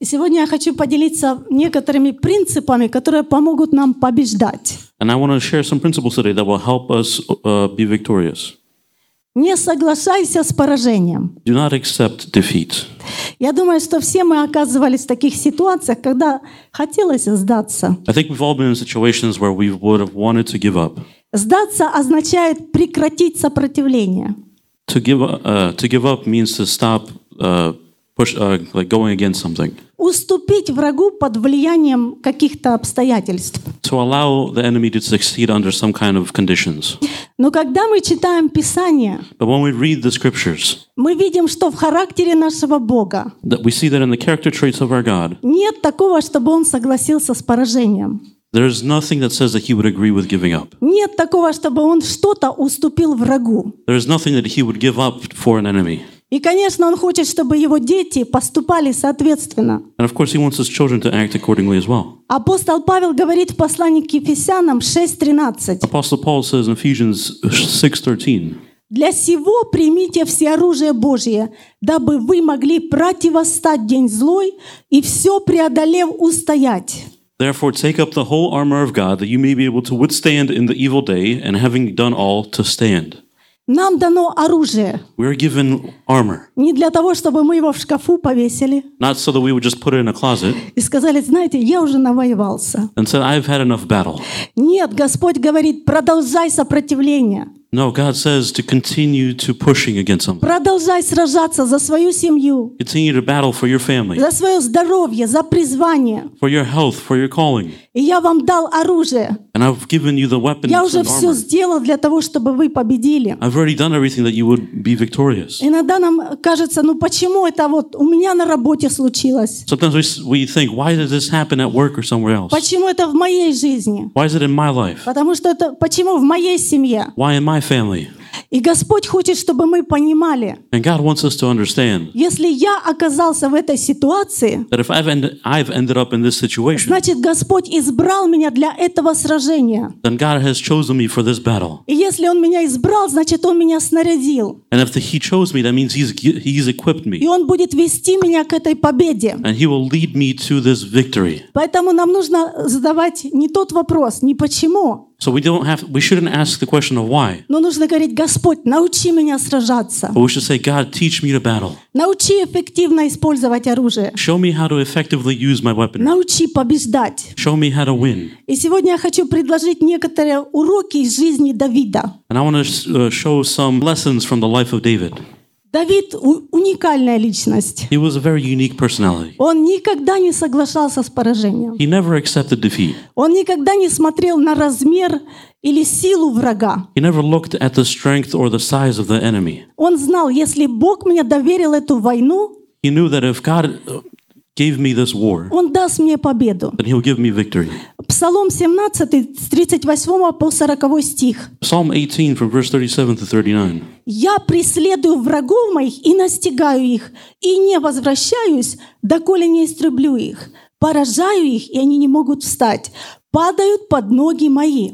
И сегодня я хочу поделиться некоторыми принципами, которые помогут нам побеждать. And I want to share some principles today that will help us uh, be victorious. Не соглашайся с поражением. Do not accept defeat. Я думаю, что все мы оказывались в таких ситуациях, когда хотелось сдаться. I think we've all been in situations where we would have wanted to give up. Сдаться означает прекратить сопротивление. To give, uh, to give up means to stop uh, push, uh, like going against something. Уступить врагу под влиянием каких-то обстоятельств. To allow the enemy to succeed under some kind of conditions. Но когда мы читаем Писание, But when we read the scriptures, мы видим, что в характере нашего Бога that we see that in the character traits of our God, нет такого, чтобы Он согласился с поражением. there is nothing that says that he would agree with giving up. Нет такого, чтобы Он что-то уступил врагу. There is nothing that he would give up for an enemy. И, конечно, Он хочет, чтобы Его дети поступали соответственно. And of course, he wants his children to act accordingly as well. Апостол Павел говорит в послании к Ефесянам 6.13. Apostle Paul says in Ephesians 6:13, «Для сего примите все оружие Божие, дабы вы могли противостать день злой и все преодолев устоять». Therefore, take up the whole armor of God, that you may be able to withstand in the evil day, and having done all, to stand. Нам дано оружие We are given armor, не для того, чтобы мы его в шкафу повесили not so that we would just put it in a closet и сказали, знаете, я уже навоевался. and said, I've had enough battle. Нет, Господь говорит, продолжай сопротивление. No, God says to continue to pushing against something. Продолжай сражаться за свою семью, Continue to battle for your family, за свое здоровье, за призвание. for your health, for your calling. И я вам дал оружие. And I've given you the weapons Я уже and все armor. сделал для того, чтобы вы победили. I've already done everything that you would be victorious. Иногда нам кажется, ну почему это вот у меня на работе случилось? Sometimes we think, why did this happen at work or somewhere else? Почему это в моей жизни? Why is it in my life? Потому что это почему в моей семье? Why in my family? И Господь хочет, чтобы мы понимали, And God wants us to understand если я оказался в этой ситуации, that if I've, end, I've ended up in this situation, значит Господь избрал меня для этого сражения. then God has chosen me for this battle. И если Он меня избрал, значит Он меня снарядил. And if He chose me, that means He's, he's equipped И me. Он будет вести меня к этой победе. And He will lead me to this victory. Поэтому нам нужно задавать не тот вопрос, не почему, So we don't have, we shouldn't ask the question of why, но нужно говорить, Господь, научи меня сражаться. but we should say, God, teach me to battle. Научи эффективно использовать оружие. Show me how to effectively use my weapon. Научи побеждать. Show me how to win. И сегодня я хочу предложить некоторые уроки из жизни Давида. And I want to uh, show some lessons from the life of David. Давид уникальная личность. He was a very unique personality. Он никогда не соглашался с поражением. He never accepted defeat. Он никогда не смотрел на размер или силу врага. He never looked at the strength or the size of the enemy. Он знал, если Бог мне доверил эту войну, He knew that if God gave me this war, Он даст мне победу. then He'll give me victory. Псалом 17, с 38 по 40 стих. Psalm 18 from verse 37 to 39. «Я преследую врагов моих и настигаю их, и не возвращаюсь, доколе не истреблю их. Поражаю их, и они не могут встать. Падают под ноги мои.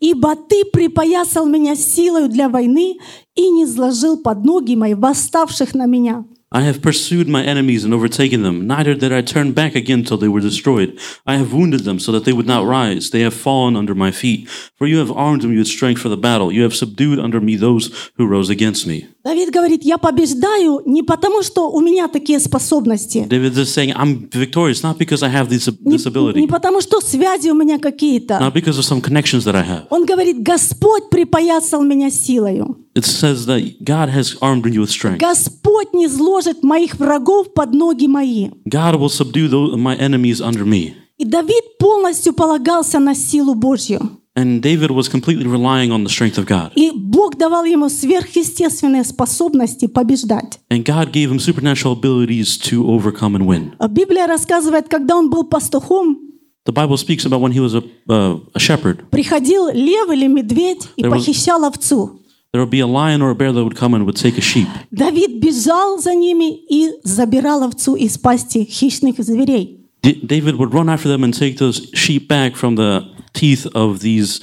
Ибо ты припоясал меня силою для войны и не сложил под ноги мои восставших на меня». I have pursued my enemies and overtaken them. Neither did I turn back again till they were destroyed. I have wounded them so that they would not rise. They have fallen under my feet. For you have armed me with strength for the battle. You have subdued under me those who rose against me. Давид говорит, я побеждаю не потому, что у меня такие способности, David is saying, I'm victorious not because I have this, не, this ability, не потому, что связи у меня какие-то. not because of some connections that I have. Он говорит, Господь припоясал меня силою. It says that God has armed you with strength. Господь не сложит моих врагов под ноги мои. God will subdue those, my enemies under me. И Давид полностью полагался на силу Божью. And David was completely relying on the strength of God. И Бог давал ему сверхъестественные способности побеждать. And God gave him supernatural abilities to overcome and win. А Библия рассказывает, когда он был пастухом, The Bible speaks about when he was a, uh, a shepherd. приходил лев или медведь и There was- похищал овцу. There would be a lion or a bear that would come and would take a sheep. Давид бежал за ними и забирал овцу из пасти хищных зверей. David would run after them and take those sheep back from the teeth of these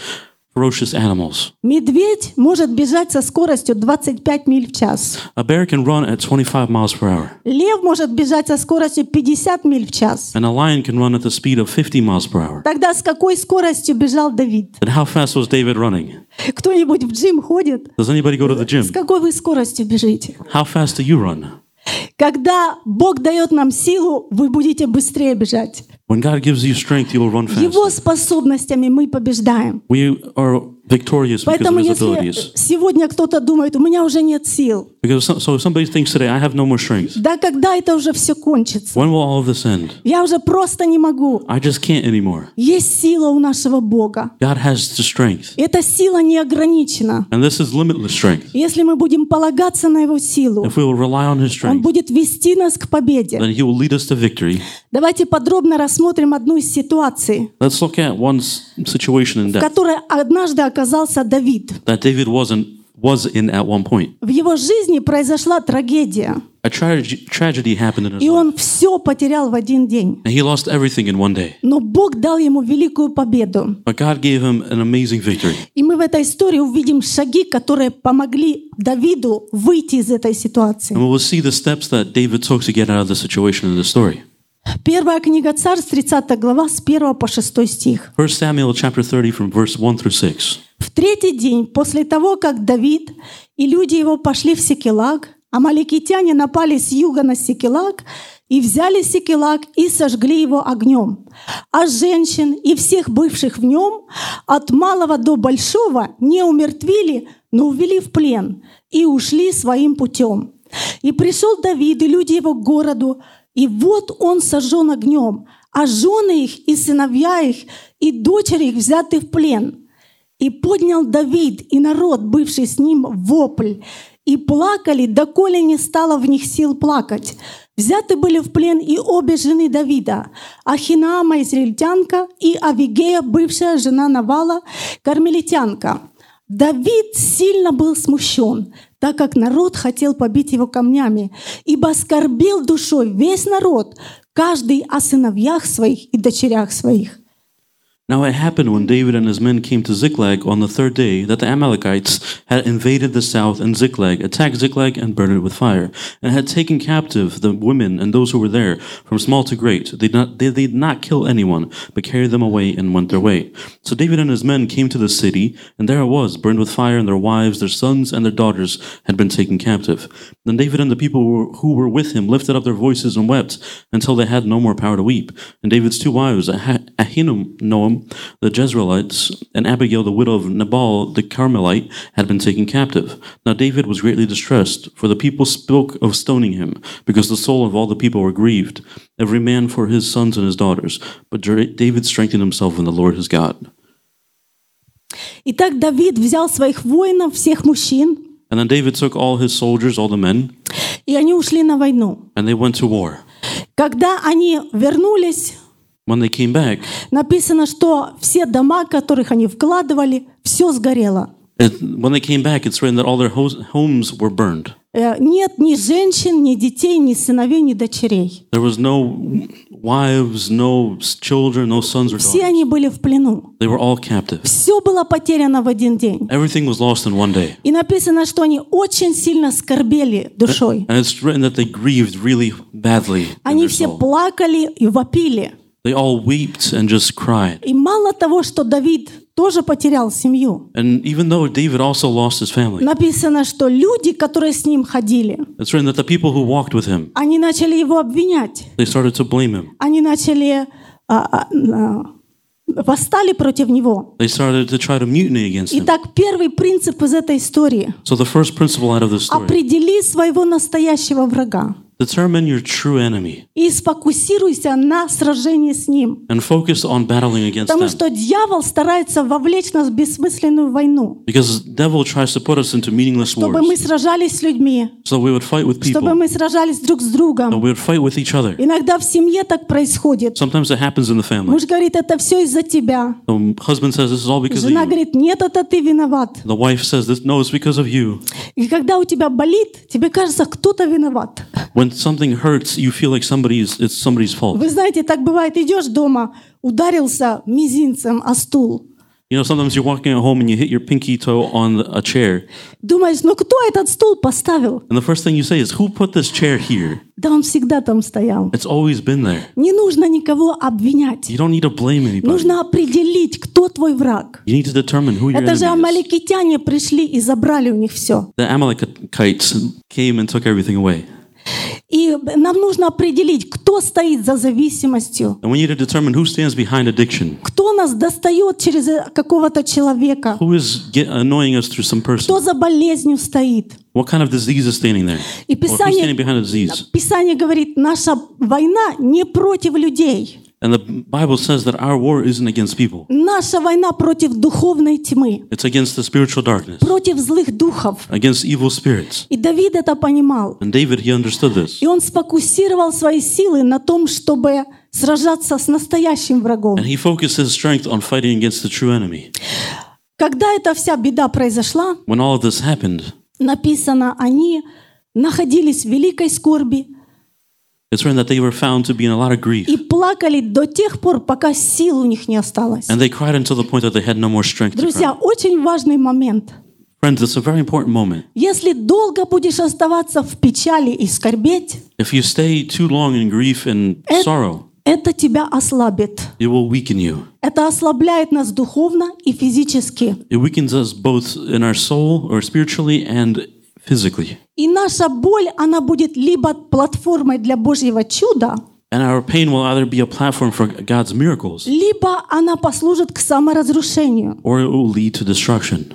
ferocious animals. Медведь может бежать со скоростью 25 миль в час. A bear can run at 25 miles per hour, Лев может бежать со скоростью 50 миль в час. and a lion can run at the speed of 50 miles per hour. Тогда с какой скоростью бежал Давид? And how fast was David running? Кто-нибудь в джим ходит? Does anybody go to the С gym? какой вы скоростью бежите? How fast do you run? Когда Бог дает нам силу, вы будете быстрее бежать. When God gives you strength, you will run Его faster. способностями мы побеждаем. We are victorious because Поэтому of His если abilities. сегодня кто-то думает, у меня уже нет сил, Because so, so if somebody thinks today, I have no more strength. да когда это уже все кончится? When will all of this end? Я уже просто не могу. I just can't anymore. Есть сила у нашего Бога. God has the strength, Эта сила не ограничена. and this is limitless strength. Если мы будем полагаться на Его силу, If we will rely on His Он strength, будет вести нас к победе. then He will lead us to victory. Давайте подробно рассмотрим одну из ситуаций, Let's look at one s- situation in в depth которой однажды оказался Давид. that David wasn't was in at one point. В его жизни произошла трагедия, A trage- tragedy happened in his и life, он все потерял в один день. and he lost everything in one day. Но Бог дал ему великую победу. But God gave him an amazing victory. И мы в этой истории увидим шаги, которые помогли Давиду выйти из этой ситуации. And we will see the steps that David took to get out of the situation in the story. Первая книга Царств, 30 глава, с 1 по 6 стих. 1 Samuel chapter 30 from verse 1 through 6. В третий день после того, как Давид и люди его пошли в Секелаг, амаликитяне напали с юга на Секелаг и взяли Секелаг и сожгли его огнем. А женщин и всех бывших в нем от малого до большого не умертвили, но увели в плен и ушли своим путем. И пришел Давид и люди его к городу, и вот он сожжен огнем, а жены их и сыновья их и дочери их взяты в плен. И поднял Давид и народ, бывший с ним, вопль, и плакали, доколе не стало в них сил плакать. Взяты были в плен и обе жены Давида, Ахинаама израильтянка и Авигея, бывшая жена Навала, кармелитянка. Давид сильно был смущен, так как народ хотел побить его камнями, ибо оскорбил душой весь народ, каждый о сыновьях своих и дочерях своих. Now it happened when David and his men came to Ziklag on the third day that the Amalekites had invaded the south and Ziklag, attacked Ziklag and burned it with fire, and had taken captive the women and those who were there, from small to great. They did not, they did not kill anyone, but carried them away and went their way. So David and his men came to the city, and there it was, burned with fire, and their wives, their sons, and their daughters had been taken captive. Then David and the people who were, with him lifted up their voices and wept until they had no more power to weep. And David's two wives, Ah- Ahinoam, the Jezreelites, and Abigail, the widow of Nabal, the Carmelite, had been taken captive. Now David was greatly distressed, for the people spoke of stoning him, because the soul of all the people were grieved, every man for his sons and his daughters. But Dra- David strengthened himself in the Lord his God. Итак, Давид взял своих воинов, всех мужчин, And then David took all his soldiers, all the men, и они ушли на войну. and they went to war. Когда они вернулись, When they came back, написано, что все дома, которых они вкладывали, все сгорело. it, when they came back, it's written that all their hos- homes were burned. Э, Нет ни женщин, ни детей, ни сыновей, ни дочерей. There was no wives, no children, no sons or Все daughters. они были в плену. They were all captive. Все было потеряно в один день. Everything was lost in one day. И написано, что они очень сильно скорбели душой. And it's written that they grieved really badly. Они все плакали и вопили. They all wept and just cried. И мало того, что Давид тоже потерял семью, And even though David also lost his family, написано, что люди, которые с ним ходили, it's written that the people who walked with him, они начали его обвинять. they started to blame him. Они начали а, а, а, восстали против него. They started to try to mutiny against him. Итак, первый принцип из этой истории So the first principle out of this story, определи своего настоящего врага determine your true enemy и сфокусируйся на сражении с ним. and focus on battling against Потому что дьявол старается вовлечь нас в бессмысленную войну, Because the devil tries to put us into meaningless чтобы мы wars. сражались с людьми, So we would fight with чтобы people, мы сражались друг с другом. we would fight with each other. Иногда в семье так происходит. Sometimes it happens in the family. Муж говорит, это все из-за тебя. The husband says, This is all because of Жена you. говорит, нет, это ты виноват. The wife says, this, No, it's because of you. И когда у тебя болит, тебе кажется, кто-то виноват. When something hurts, you feel like somebody's, it's somebody's fault. Вы знаете, так бывает, идешь дома, ударился мизинцем о стул. You know, sometimes you're walking at home and you hit your pinky toe on a chair, Думаешь, ну кто этот стул поставил? and the first thing you say is, Who put this chair here? Да он всегда там стоял. It's always been there. Не нужно никого обвинять. You don't need to blame anybody. Нужно определить, кто твой враг. You need to determine who your Это же enemy is. амаликитяне пришли и забрали у них все. The Amalekites came and took everything away. И нам нужно определить, кто стоит за зависимостью, And we need to determine who stands behind addiction, кто нас достает через э, какого-то человека, who is get, annoying us through some person, кто за болезнью стоит. what kind of disease is standing there, И or who's Писание, standing behind the disease. Писание говорит, наша война не против людей. And the Bible says that our war isn't against people; Наша война против духовной тьмы, it's against the spiritual darkness, против злых духов. against evil spirits. И Давид это понимал. And David, he understood this, И он сфокусировал свои силы на том, чтобы сражаться с настоящим врагом. and he focused his strength on fighting against the true enemy. Когда эта вся беда произошла, When all of this happened, написано, они находились в великой скорби it's written that they were found to be in a lot of grief, и плакали до тех пор, пока сил у них не осталось. and they cried until the point that they had no more strength to Друзья, cry. очень важный момент. Friends, it's a very important moment. Если долго будешь оставаться в печали и скорбеть, If you stay too long in grief and Э- sorrow, это тебя ослабит. it will weaken you. Это ослабляет нас духовно и физически. It weakens us both in our soul or spiritually and physically. И наша боль, она будет либо платформой для Божьего чуда, And our pain will either be a platform for God's miracles либо она послужит к саморазрушению. or it will lead to destruction.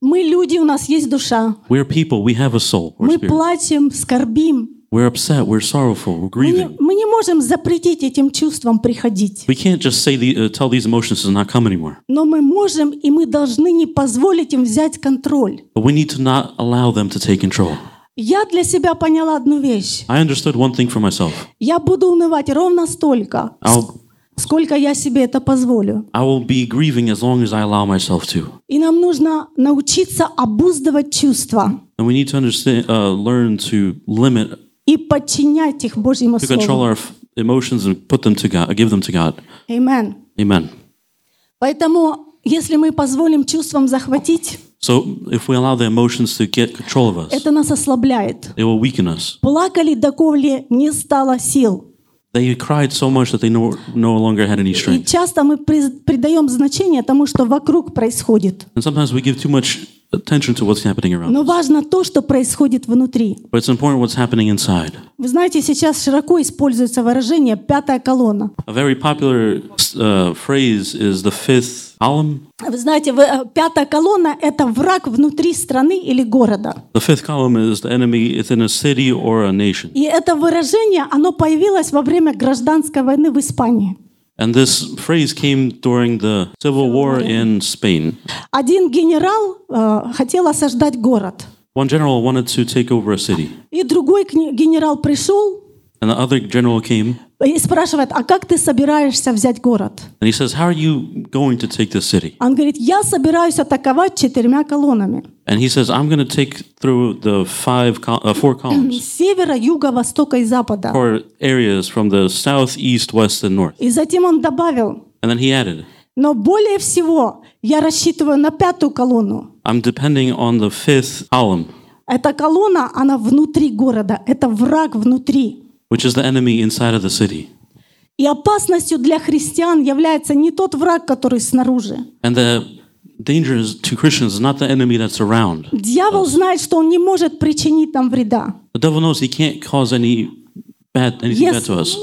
Мы люди, у нас есть душа. We're people, we have a soul Мы spirit. плачем, скорбим. We're upset, we're sorrowful, we're Мы не, grieving. мы не можем запретить этим чувствам приходить. We can't just say the, uh, tell these emotions to not come anymore. Но мы можем и мы должны не позволить им взять контроль. But we need to not allow them to take control. Я для себя поняла одну вещь. I understood one thing for myself. Я буду унывать ровно столько, I'll, сколько я себе это позволю. I will be grieving as long as I allow myself to. И нам нужно научиться обуздывать чувства And we need to understand, uh, learn to limit, и подчинять их Божьему to control Слову. our f- emotions and put them to God, give them to God. Amen. Amen. Поэтому, если мы позволим чувствам захватить, So if we allow the emotions to get control of us, это нас ослабляет. they will weaken us. Плакали, доколе не стало сил. They cried so much that they no, no longer had any И strength. часто мы приз- придаем значение тому, что вокруг происходит. And sometimes we give too much attention to what's happening around Но важно то, что происходит внутри. But it's important what's happening inside. Вы знаете, сейчас широко используется выражение «пятая колонна». A very popular uh, phrase is the fifth column. Вы знаете, вы- э, пятая колонна — это враг внутри страны или города. The fifth column is the enemy within a city or a nation. И это выражение, оно появилось во время гражданской войны в Испании. And this phrase came during the civil war in Spain. Один генерал э, хотел осаждать город, One general wanted to take over a city, и другой к не- генерал пришел and the other general came И спрашивает, а как ты собираешься взять город? and he says, How are you going to take this city? Он говорит, я собираюсь атаковать четырьмя колоннами. And he says, I'm going to take through the five, uh, four columns, севера, юга, востока и запада. four areas from the south, east, west, and north. И затем он добавил, And then he added, но более всего я рассчитываю на пятую колонну. I'm depending on the fifth column, Эта колонна, она внутри города, это враг внутри. Which is the enemy inside of the city. И опасностью для христиан является не тот враг, который снаружи. And the danger to Christians is not the enemy that's around. Дьявол знает, что он не может причинить нам вреда, The devil knows he can't cause any bad anything bad to us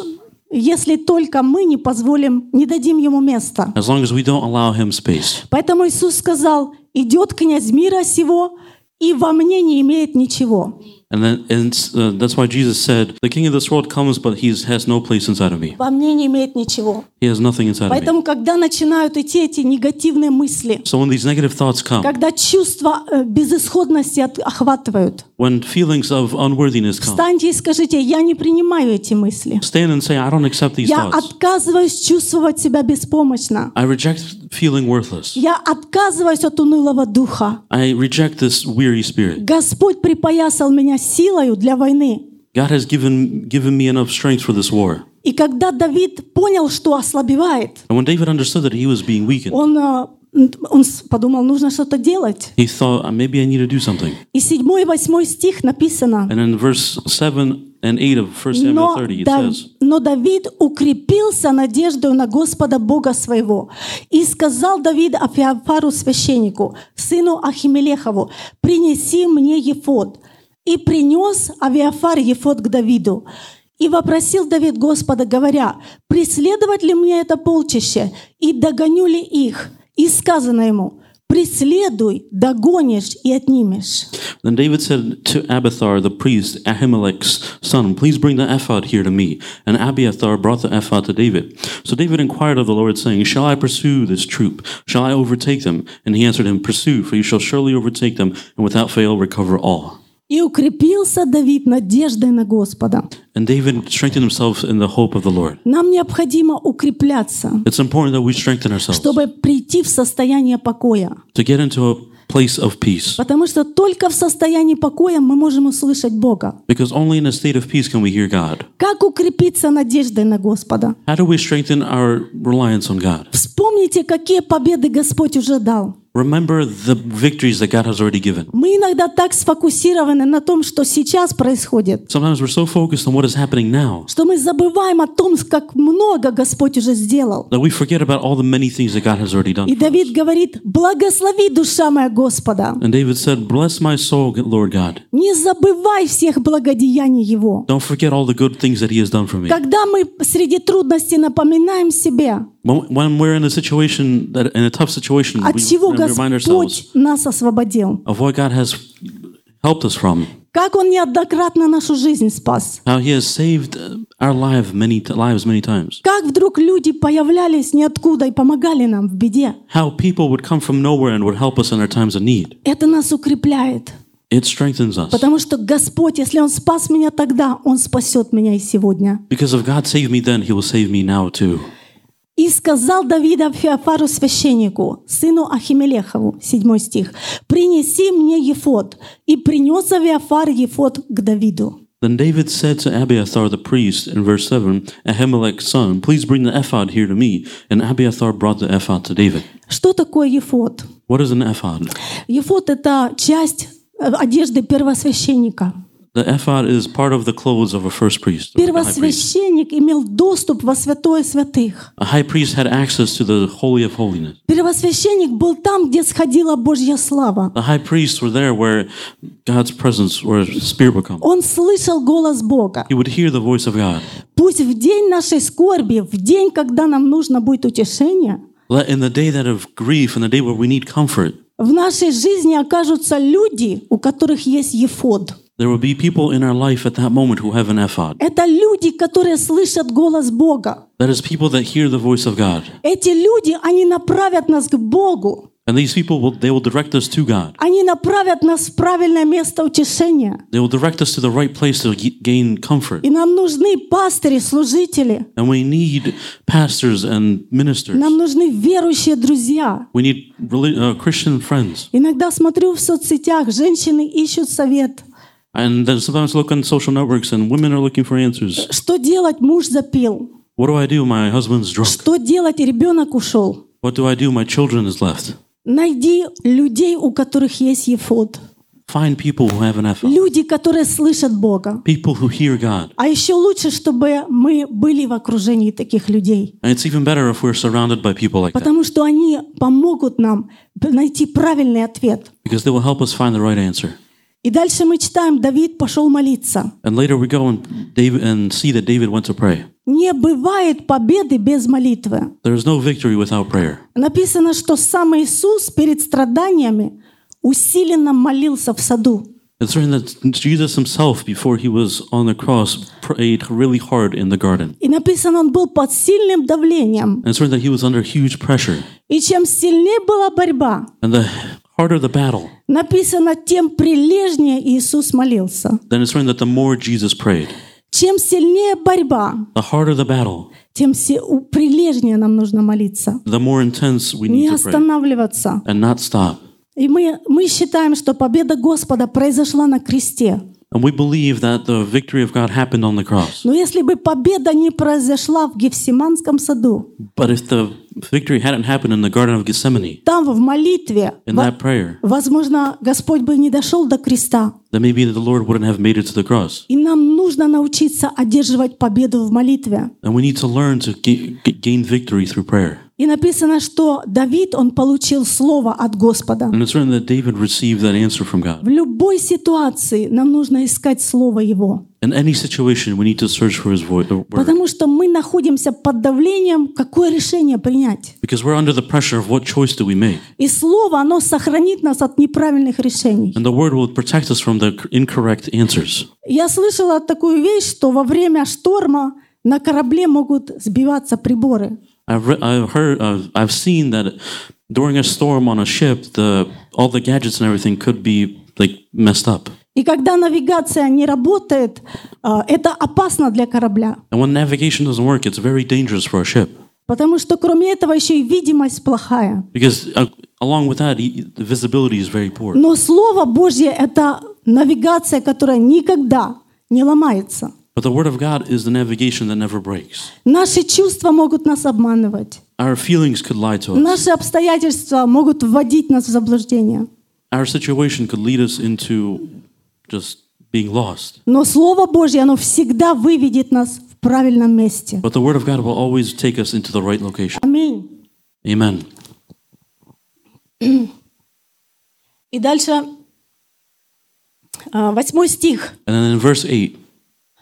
если только мы не позволим, не дадим ему места. as long as we don't allow him space. Поэтому Иисус сказал, идет князь мира сего, и во мне не имеет ничего. And then and uh, that's why Jesus said, "The king of this world comes, but he has no place inside of me. Во мне не имеет ничего. He has nothing inside of me." Поэтому, когда начинают идти эти негативные мысли, So when these negative thoughts come, когда чувства э, безысходности охватывают, when feelings of unworthiness come, встаньте и скажите, я не принимаю эти мысли. stand and say, "I don't accept these Я thoughts. отказываюсь чувствовать себя беспомощно. I reject feeling worthless. Я отказываюсь от унылого духа. I reject this weary spirit. Господь припоясал меня силою для войны. God has given given me enough strength for this war." И когда Давид понял, что ослабевает, And when David understood that he was being weakened, он э, он подумал, нужно что-то делать. He thought, "Uh, maybe I need to do something. И 7 и 8 стих написано, And in verse 7 and 8 of 1 Samuel но, 30, it says, но Давид укрепился надеждою на Господа Бога своего. И сказал Давид Афиафару священнику, сыну Ахимелехову, принеси мне ефод. И принес Авиафар ефод к Давиду. И вопросил Давид Господа, говоря, преследовать ли мне это полчище, и догоню ли их? И сказано ему, преследуй, догонишь и отнимешь. Then David said to Abiathar the priest, Ahimelech's son, Please bring the ephod here to me. And Abiathar brought the ephod to David. So David inquired of the Lord, saying, Shall I pursue this troop? Shall I overtake them? And he answered him, Pursue, for you shall surely overtake them, and without fail recover all. И укрепился Давид надеждой на Господа. And David strengthened himself in the hope of the Lord. Нам необходимо укрепляться, It's important that we strengthen ourselves чтобы прийти в состояние покоя. to get into a place of peace. Потому что только в состоянии покоя мы можем услышать Бога. Because only in a state of peace can we hear God. Как укрепиться надеждой на Господа? How do we strengthen our reliance on God? Вспомните, какие победы Господь уже дал. Remember the victories that God has already given. Мы иногда так сфокусированы на том, что сейчас происходит, Sometimes we're so focused on what is happening now что мы забываем о том, как много Господь уже сделал. that we forget about all the many things that God has already done. И. Давид говорит, благослови душа моя Господа. And David said, Bless my soul, Lord God. Не забывай всех благодеяний Его. Don't forget all the good things that He has done for me. Когда мы среди трудностей напоминаем себе, When, when we're in a situation, that in a tough situation, от we, чего we remind ourselves Господь нас освободил, of what God has helped us from, как Он неоднократно нашу жизнь спас, how He has saved uh, our life many t- lives many times, как вдруг люди появлялись ниоткуда и помогали нам в беде. how people would come from nowhere and would help us in our times of need. Это нас укрепляет, It strengthens us. потому что Господь, если Он спас меня тогда, Он спасет меня и сегодня. Because if God saved me then, He will save me now too. И сказал Давида Феофару священнику, сыну Ахимелехову, 7 стих, «Принеси мне ефод». И принес Авиафар ефод к Давиду. Then David said to Abiathar the priest in verse 7, Ahimelech's son, Please bring the ephod here to me. And Abiathar brought the ephod to David. Что такое ефод? What is an ephod? Ефод — это часть э, одежды первосвященника. The ephod is part of the clothes of a first priest. Первосвященник имел доступ во святое святых. A high priest had access to the Holy of Holiness. Первосвященник был там, где сходила Божья слава. The high priests were there where God's presence, where Spirit would come. Он слышал голос Бога. He would hear the voice of God. Пусть в день нашей скорби, в день, когда нам нужно будет утешение, Let in the day that of grief, in the day where we need comfort, в нашей жизни окажутся люди, у которых есть ефод. There will be people in our life at that moment who have an ephod. Это люди, которые слышат голос Бога. That is people that hear the voice of God. Эти люди, они направят нас к Богу. And these people will they will direct us to God. Они направят нас в правильное место утешения. They will direct us to the right place to gain comfort. И нам нужны пастыри, служители. And we need pastors and ministers. Нам нужны верующие друзья. We need uh, Christian friends. Иногда смотрю в соцсетях, женщины ищут совет. And then sometimes look on social networks and women are looking for answers. Что делать? Муж запил. What do I do? My husband's drunk. Что делать? Ребенок ушел. What do I do? My children is left. Найди людей, у которых есть ефод. Find people who have an ephod. Люди, которые слышат Бога. People who hear God. А еще лучше, чтобы мы были в окружении таких людей. And it's even better if we're surrounded by people like that. Потому что они помогут нам найти правильный ответ. Because they will help us find the right answer. И дальше мы читаем, Давид пошел молиться. And later we go and David and see that David went to pray. Не бывает победы без молитвы. There is no victory without prayer. Написано, что сам Иисус перед страданиями усиленно молился в саду. It's written that Jesus himself, before he was on the cross, prayed really hard in the garden. И написано, он был под сильным давлением. And it's written that he was under huge pressure. И чем сильнее была борьба, And the harder the battle, написано, тем прилежнее Иисус молился. then it's written that the more Jesus prayed. Чем сильнее борьба, The harder the battle, тем се- у- прилежнее нам нужно молиться. the more intense we Не need to pray останавливаться. and not stop. И мы, мы считаем, что победа Господа произошла на кресте. And we believe that the victory of God happened on the cross. Но если бы победа не произошла в Гефсиманском саду, But if the victory hadn't happened in the Garden of Gethsemane, там в молитве, in во- that prayer, возможно, Господь бы не дошел до креста. then maybe the Lord wouldn't have made it to the cross. И нам нужно научиться одерживать победу в молитве. And we need to learn to ga- ga- gain victory through prayer. И написано, что Давид, он получил слово от Господа. And it's written that David received that answer from God. В любой ситуации нам нужно искать слово Его. In any situation, we need to search for His vo- uh, word. Потому что мы находимся под давлением, какое решение принять. Because we're under the pressure of what choice do we make. И слово, оно сохранит нас от неправильных решений. And the word will protect us from the incorrect answers. Я слышала такую вещь, что во время шторма на корабле могут сбиваться приборы. I've, re- I've heard, uh, I've seen that during a storm on a ship, the all the gadgets and everything could be like messed up. И когда навигация не работает, а, это опасно для корабля. And when navigation doesn't work, it's very dangerous for a ship. Потому что кроме этого еще и видимость плохая. Because uh, along with that, e- the visibility is very poor. Но Слово Божье — это навигация, которая никогда не ломается. But the word of God is the navigation that never breaks. Наши чувства могут нас обманывать. Our feelings could lie to us. Наши обстоятельства могут вводить нас в заблуждение. Our situation could lead us into just being lost. Но Слово Божье, оно всегда выведет нас в правильном месте. But the word of God will always take us into the right location. Аминь. Amen. И дальше а, восьмой стих. And then in verse 8,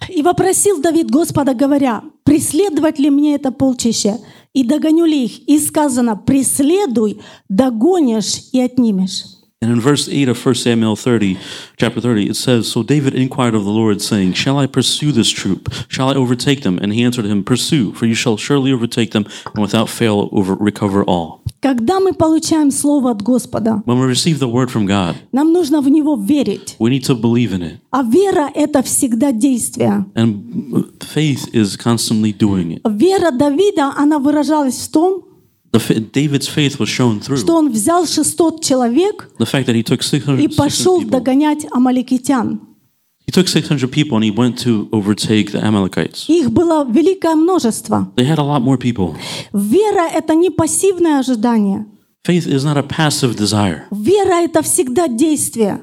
«И вопросил Давид Господа, говоря, преследовать ли мне это полчище, и догоню ли их? И сказано, преследуй, догонишь и отнимешь». And in verse 8 of 1 Samuel 30, chapter 30, it says, So David inquired of the Lord, saying, Shall I pursue this troop? Shall I overtake them? And he answered him, Pursue, for you shall surely overtake them, and without fail over, recover all. Когда мы получаем Слово от Господа, When we receive the word from God, нам нужно в него верить. we need to believe in it. А вера — это всегда действие. And faith is constantly doing it. Вера Давида, она выражалась в том, The, fa- David's faith was shown through что он взял 600 человек the fact that he took 600, и 600 пошел people. догонять амаликитян. He took 600 people and he went to overtake the Amalekites. Их было великое множество. They had a lot more people. Вера — это не пассивное ожидание. Faith is not a passive desire. Вера — это всегда действие.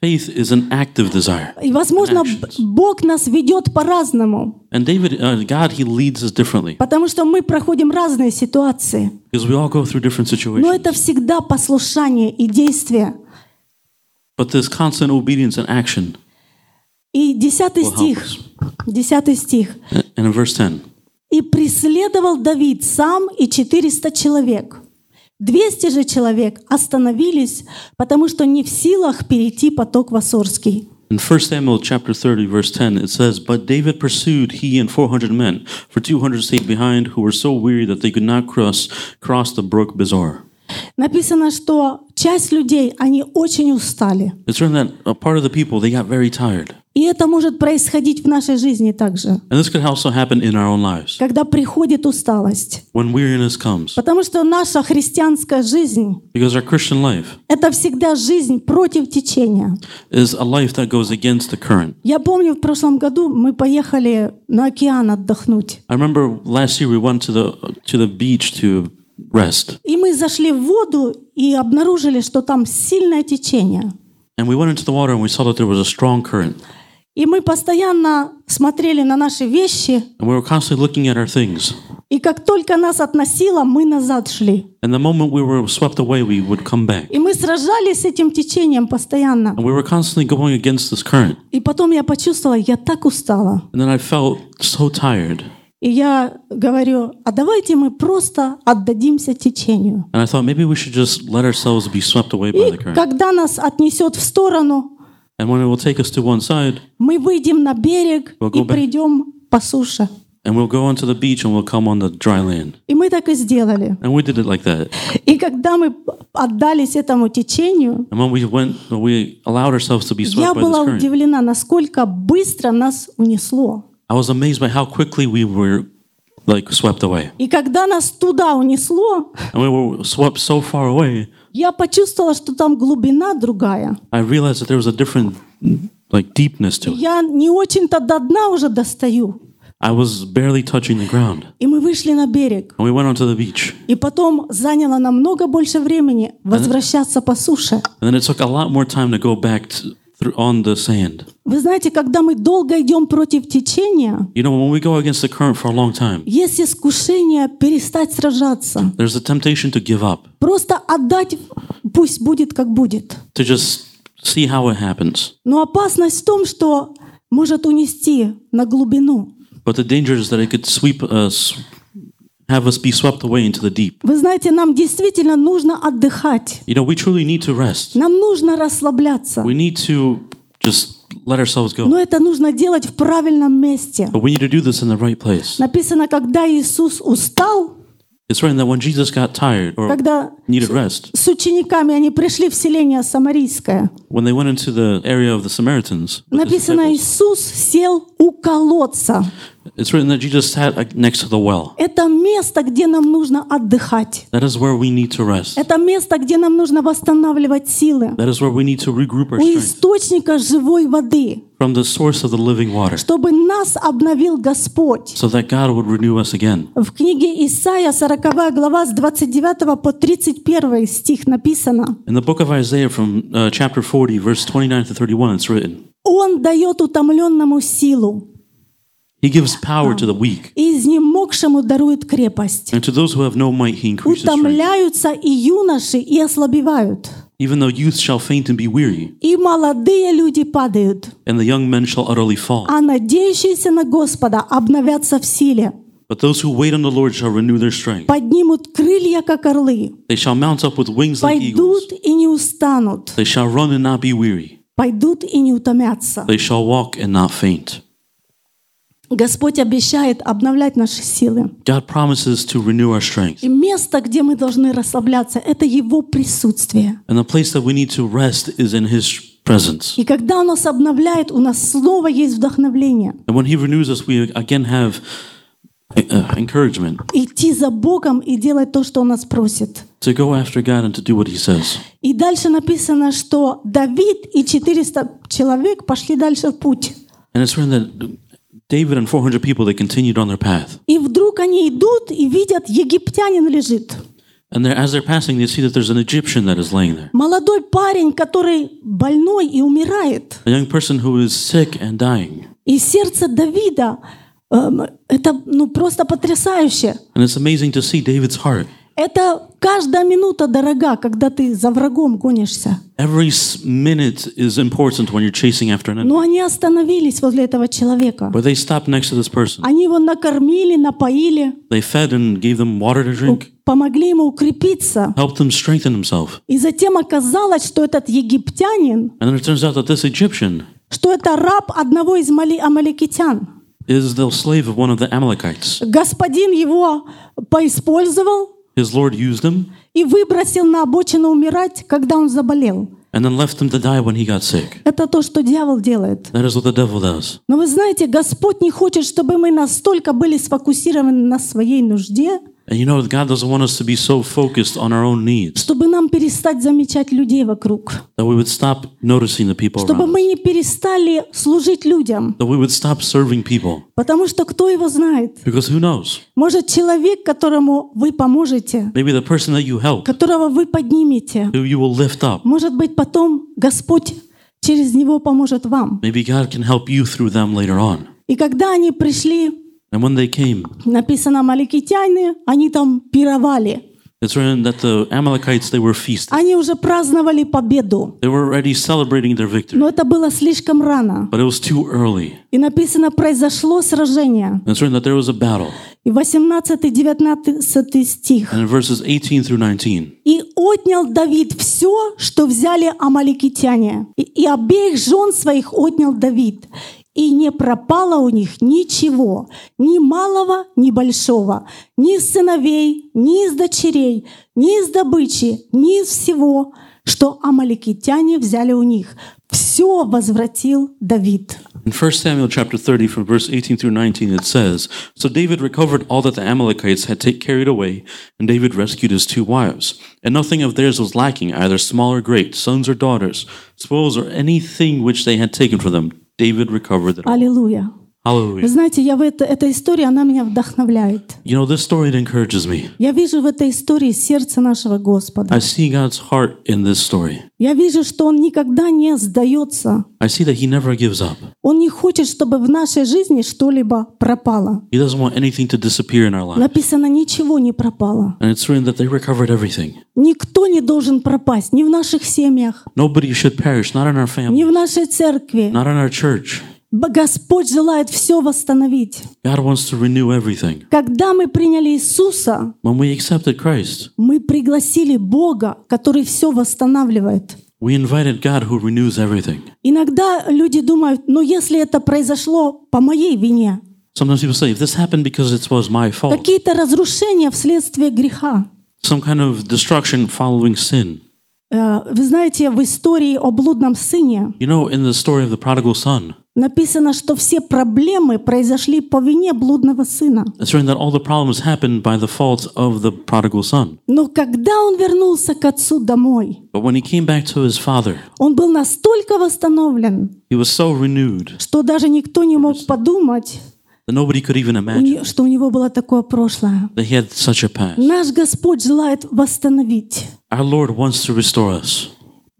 Faith is an active desire. И, возможно. Бог нас ведет по-разному, And David, uh, God, He leads us differently потому что мы проходим разные ситуации. because we all go through different Но situations. это всегда послушание и действие. But this constant obedience and action. И десятый Will help стих, us. десятый стих. And in verse 10, «И преследовал Давид сам и 400 человек. 200 же человек остановились, потому что не в силах перейти поток Вассорский». in 1 Samuel chapter 30, verse 10, it says, But David pursued he and 400 men, for 200 stayed behind, who were so weary that they could not cross, cross the brook Bezor. Написано, что часть людей, они очень устали. It's written that a part of the people, they got very tired. И это может происходить в нашей жизни также, And this could also happen in our own lives когда приходит усталость. when weariness comes. Потому что наша христианская жизнь Because our Christian life — это всегда жизнь против течения. is a life that goes against the current. Я помню, в прошлом году мы поехали на океан отдохнуть. I remember last year we went to the to the beach to rest, И мы зашли в воду и обнаружили, что там сильное течение. and we went into the water and we saw that there was a strong current, И мы постоянно смотрели на наши вещи, and we were constantly looking at our things. и как только нас относило, мы назад шли. And the moment we were swept away, we would come back, И мы сражались с этим течением постоянно. and we were constantly going against this current. И потом я почувствовала, я так устала. And then I felt so tired, И я говорю, а давайте мы просто отдадимся течению. and I thought maybe we should just let ourselves be swept away by И the current. когда нас отнесет в сторону, And when it will take us to one side, мы выйдем на берег We'll и придем по суше. and we'll go onto the beach and we'll come on the dry land. И мы так и сделали. And we did it like that. И когда мы отдались этому течению, And when we went, we allowed ourselves to be я swept by была this current. удивлена, насколько быстро нас унесло. I was amazed by how quickly we were like swept away. И когда нас туда унесло, And we were swept so far away, я почувствовала, что там глубина другая. I realized that there was a different like deepness to it. Я не очень-то до дна уже достаю. I was barely touching the ground. И мы вышли на берег. And we went onto the beach. И потом заняло намного больше времени возвращаться по суше. And then it took a lot more time to go back to, through, on the sand. Вы знаете, когда мы долго идем против течения, You know, when we go against the current for a long time, есть искушение перестать сражаться. there's a temptation to give up, Просто отдать, пусть будет как будет. to just see how it happens. Но опасность в том, что может унести на глубину. But the danger is that it could sweep us, have us be swept away into the deep. Вы знаете, нам действительно нужно отдыхать. You know, we truly need to rest. Нам нужно расслабляться. We need to just let ourselves go. Но это нужно делать в правильном месте. But we need to do this in the right place. Написано, когда Иисус устал, It's written that when Jesus got tired or когда needed rest, с учениками они пришли в селение Самарийское, when they went into the area of the Samaritans, написано, Иисус сел у колодца. It's written that Jesus sat next to the well. Это место, где нам нужно отдыхать. That is where we need to rest. Это место, где нам нужно восстанавливать силы. That is where we need to regroup our У strength источника живой воды, from the source of the living water чтобы нас обновил Господь. so that God would renew us again. В книге Исаия, 40 глава, с 29 по 31 стих написано. In the book of Isaiah from uh, chapter 40, verse 29 to 31, it's written, Он дает утомленному силу, He gives power to the weak, и изнемогшему дарует крепость. and to those who have no might, He increases strength. Утомляются и юноши, и ослабевают. Even though youth shall faint and be weary, И молодые люди падают, and the young men shall utterly fall. а надеющиеся на Господа обновятся в силе. But those who wait on the Lord shall renew their strength. Поднимут крылья, как орлы. They shall mount up with wings like eagles. Пойдут и не устанут. They shall run and not be weary. Пойдут и не утомятся. They shall walk and not faint. Господь обещает обновлять наши силы. God promises to renew our strength. И место, где мы должны расслабляться, это Его присутствие. And the place that we need to rest is in His presence. И когда Он нас обновляет, у нас снова есть вдохновление. And when He renews us, we again have uh, encouragement Идти за Богом и делать то, что Он нас просит. to go after God and to do what He says. И дальше написано, что Давид и 400 человек пошли дальше в путь. And it's written that David and 400 people, they continued on their path. И вдруг они идут и видят, египтянин лежит. And they're, as they're passing, they see that there's an Egyptian that is laying there. Молодой парень, который больной и умирает. A young person who is sick and dying. И сердце Давида, эм, это ну, просто потрясающе. And it's amazing to see David's heart. Это каждая минута дорога, когда ты за врагом гонишься. Every minute is important when you're chasing after an enemy. Но они остановились возле этого человека. But they stopped next to this person. Они его накормили, напоили, They fed and gave them water to drink, помогли ему укрепиться. helped them strengthen himself. И затем оказалось, что этот египтянин, And then it turns out that this Egyptian что это раб одного из мали- амаликитян. is the slave of one of the Amalekites. Господин его поиспользовал His Lord used him и выбросил на обочину умирать, когда он заболел. and then left him to die when he got sick. Это то, что дьявол делает. That is what the devil does. Но вы знаете, Господь не хочет, чтобы мы настолько были сфокусированы на своей нужде, And you know, God doesn't want us to be so focused on our own needs чтобы нам перестать замечать людей вокруг, that we would stop noticing the people чтобы around мы не перестали служить людям, that we would stop serving people. потому что кто его знает? Because who knows? Может, человек, которому вы поможете, Maybe the person that you help, которого вы поднимете, who you will lift up, может быть, потом Господь через него поможет вам. maybe God can help you through them later on. И когда они пришли, And when they came, написано маликитяне, они там пировали. it's written that the Amalekites, they were feasting. Они уже праздновали победу. They were already celebrating their victory, Но это было слишком рано. but it was too early. И написано, произошло сражение. And it's written that there was a battle. И 18-19 стих. And in verses 18 through 19, «И отнял Давид все, что взяли амаликитяне, и, и обеих жен своих отнял Давид, и не пропало у них ничего, ни малого, ни большого, ни из сыновей, ни из дочерей, ни из добычи, ни из всего, что амаликитяне взяли у них. Все возвратил Давид». In 1 Samuel chapter 30, from verse 18 through 19, it says, So David recovered all that the Amalekites had take, carried away, and David rescued his two wives. And nothing of theirs was lacking, either small or great, sons or daughters, spoils or anything which they had taken from them. David recovered it all. Аллилуйя. Вы Hallelujah. знаете, я в это, эта история, она меня вдохновляет. You know, this story it encourages me. Я вижу в этой истории сердце нашего Господа. I see God's heart in this story. Я вижу, что Он никогда не сдается. I see that He never gives up. Он не хочет, чтобы в нашей жизни что-либо пропало. He doesn't want anything to disappear in our life. Написано, ничего не пропало. And it's written that they recovered everything. Никто не должен пропасть, ни в наших семьях, Nobody should perish, not in our ни family, в нашей церкви. not in our church. Господь желает все восстановить. God wants to renew everything. Когда мы приняли Иисуса, When we accepted Christ, мы пригласили Бога, который все восстанавливает. we invited God who renews everything. Иногда люди думают, ну если это произошло по моей вине, Sometimes people say, if this happened because it was my fault, какие-то разрушения вследствие греха. some kind of destruction following sin. Э, Вы знаете, в истории о блудном сыне You know, in the story of the prodigal son, написано, что все проблемы произошли по вине блудного сына. it's written that all the problems happened by the fault of the prodigal son. Но когда он вернулся к отцу домой, But when he came back to his father, он был настолько восстановлен, he was so renewed что даже никто не мог подумать, that nobody could even imagine что у него было такое прошлое. that he had such a past. Наш Господь желает восстановить. Our Lord wants to restore us,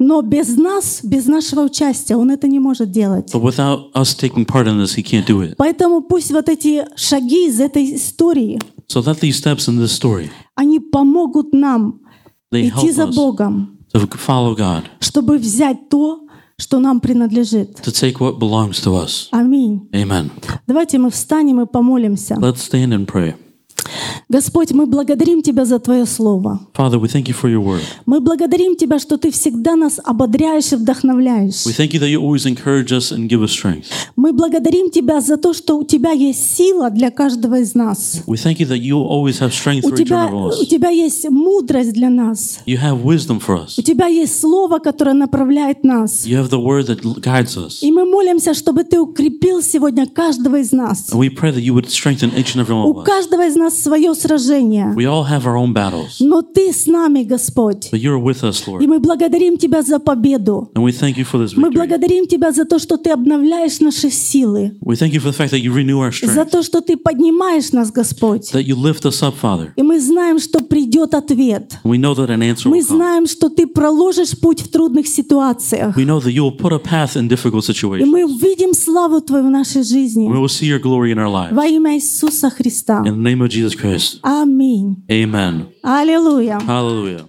Но без нас, без нашего участия Он это не может делать. but without us taking part in this, he can't do it. Поэтому пусть вот эти шаги из этой истории, So let these steps in this story, они помогут нам they идти help за us Богом, to follow God, чтобы взять то, что нам принадлежит. to take what belongs to us. Аминь. Amen. Давайте мы встанем и помолимся. Let's stand and pray. Господь, мы благодарим Тебя за Твое Слово. Father, we thank you for your word. Мы благодарим Тебя, что Ты всегда нас ободряешь и вдохновляешь. We thank you that you always encourage us and give us strength. Мы благодарим Тебя за то, что у Тебя есть сила для каждого из нас. We thank you that you always have strength У for each Тебя, one of у us. тебя есть мудрость для нас. You have wisdom for us. У Тебя есть Слово, которое направляет нас. You have the word that guides us. И мы молимся, чтобы Ты укрепил сегодня каждого из нас. And we pray that you would strengthen each and every one У of us. каждого из нас свое сражение. We all have our own battles, Но Ты с нами, Господь. but you're with us, И Lord. мы благодарим Тебя за победу. And we thank you for this Мы victory. благодарим Тебя за то, что Ты обновляешь наши силы. We thank you for the fact that you renew our За то, что Ты поднимаешь нас, Господь. that you lift us up, Father. И мы знаем, что придет ответ. We know that an answer Мы will come. знаем, что Ты проложишь путь в трудных ситуациях. We know that you will put a path in difficult И situations. мы увидим славу Твою в нашей жизни. We will see your glory in our lives. Во имя Иисуса Христа. In the name of Jesus Christ. Аминь. Amen. Аллилуйя. Hallelujah.